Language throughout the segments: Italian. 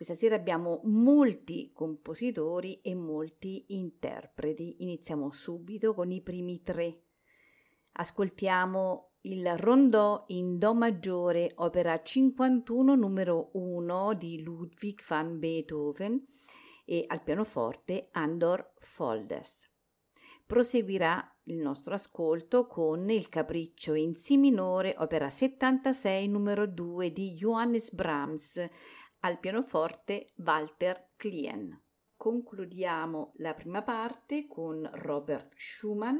Questa sera abbiamo molti compositori e molti interpreti. Iniziamo subito con i primi tre. Ascoltiamo il rondò in Do maggiore, opera 51 numero 1 di Ludwig van Beethoven e al pianoforte Andor Foldes. Proseguirà il nostro ascolto con il capriccio in Si minore, opera 76 numero 2 di Johannes Brahms al pianoforte Walter Klien. Concludiamo la prima parte con Robert Schumann,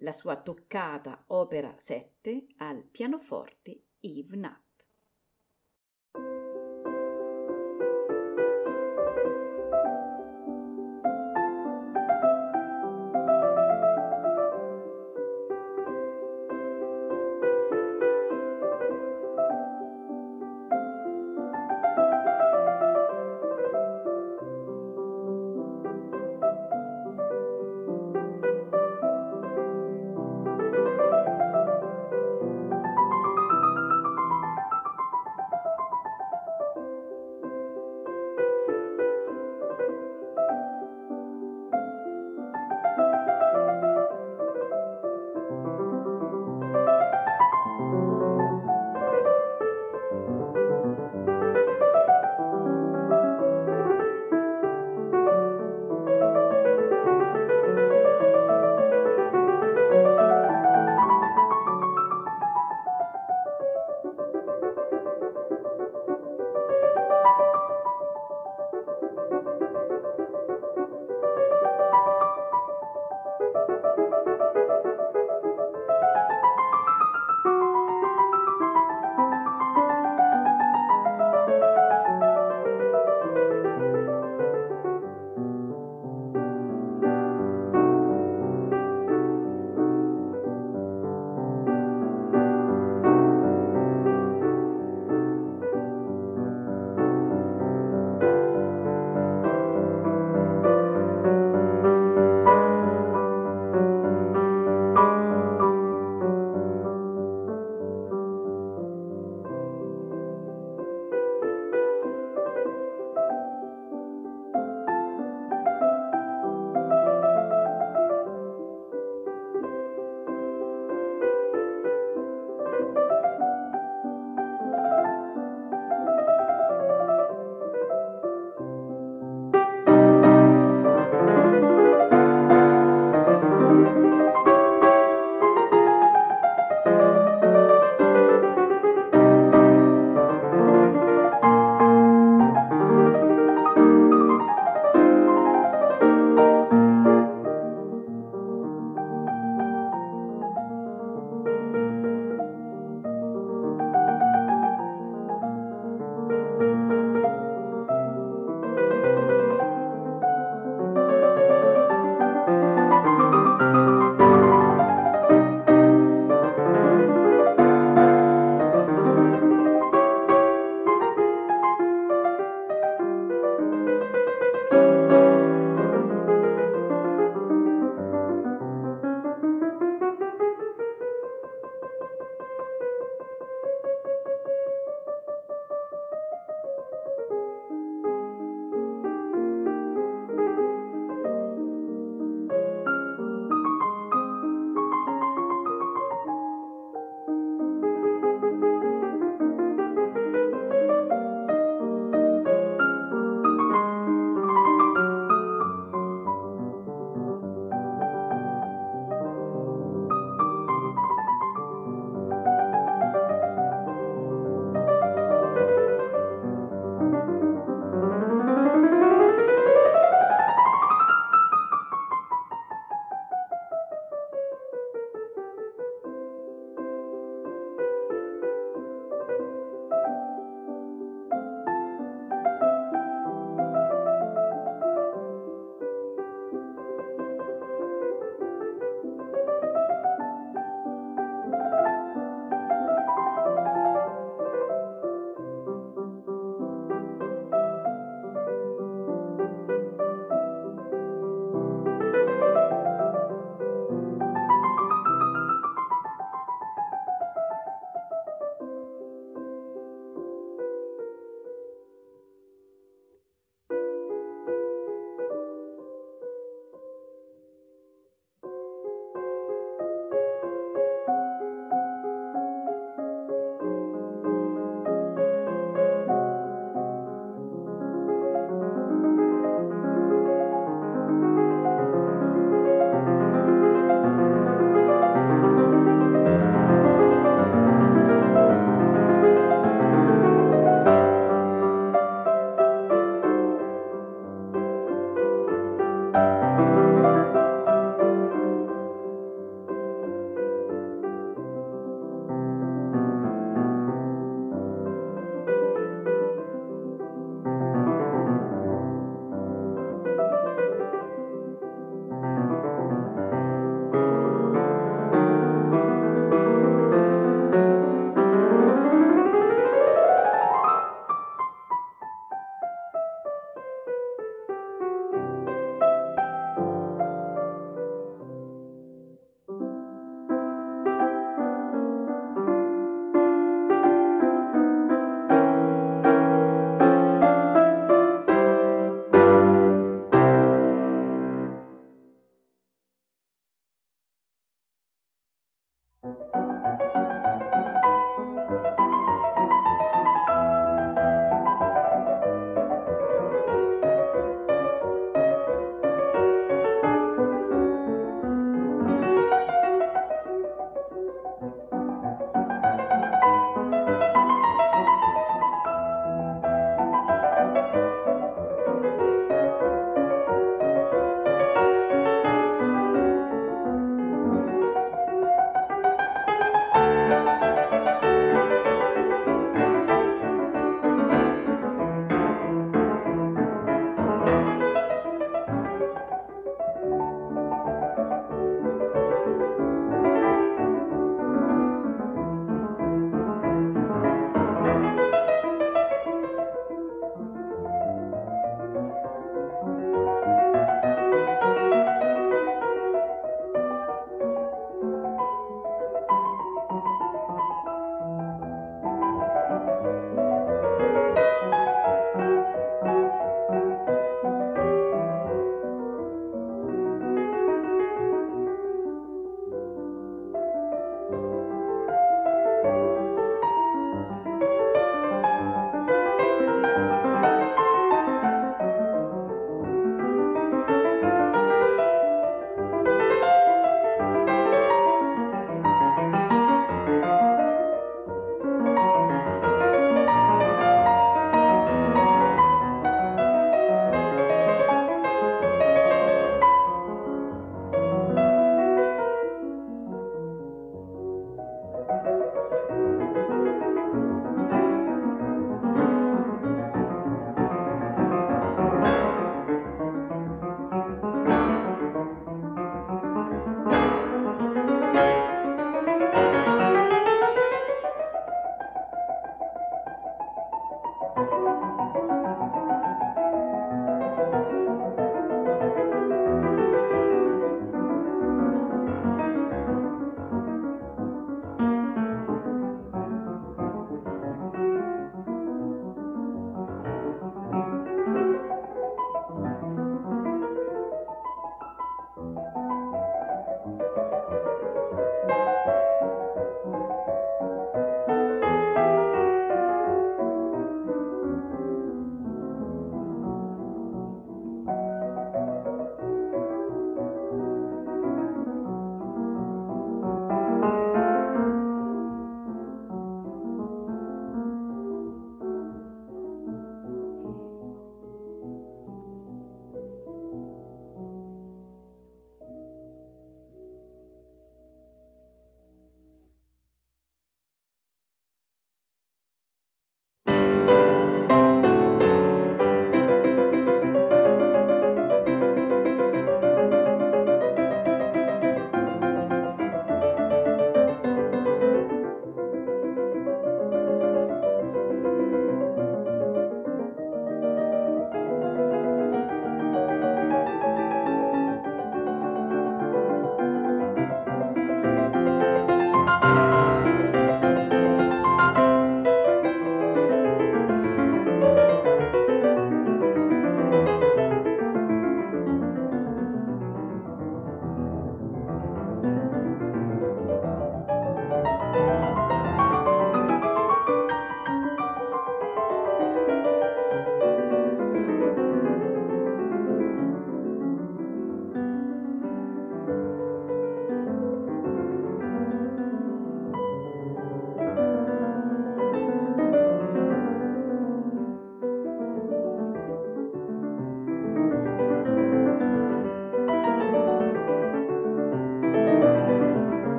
la sua toccata opera 7 al pianoforte Yves Nat.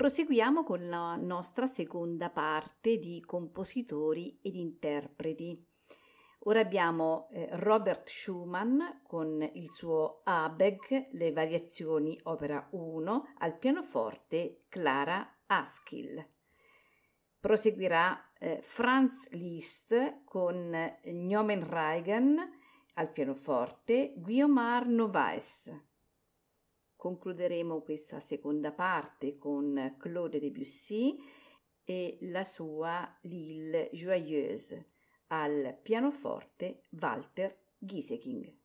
Proseguiamo con la nostra seconda parte di compositori ed interpreti. Ora abbiamo eh, Robert Schumann con il suo Abeg, le variazioni opera 1, al pianoforte Clara Askill. Proseguirà eh, Franz Liszt con Gnomen Reigen al pianoforte Guiomar Novaes. Concluderemo questa seconda parte con Claude Debussy e la sua L'Île Joyeuse al pianoforte Walter Gieseking.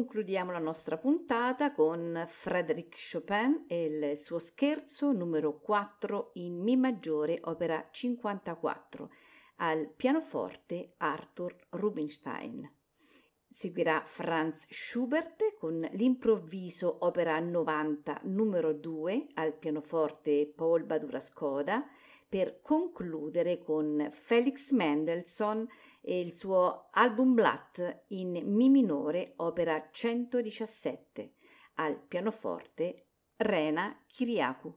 Concludiamo la nostra puntata con Frédéric Chopin e il suo scherzo numero 4 in Mi maggiore, opera 54, al pianoforte Arthur Rubinstein. Seguirà Franz Schubert con l'improvviso opera 90 numero 2 al pianoforte Paul Badura Skoda per concludere con Felix Mendelssohn e il suo Albumblatt in Mi minore opera 117 al pianoforte Rena Kiriakou.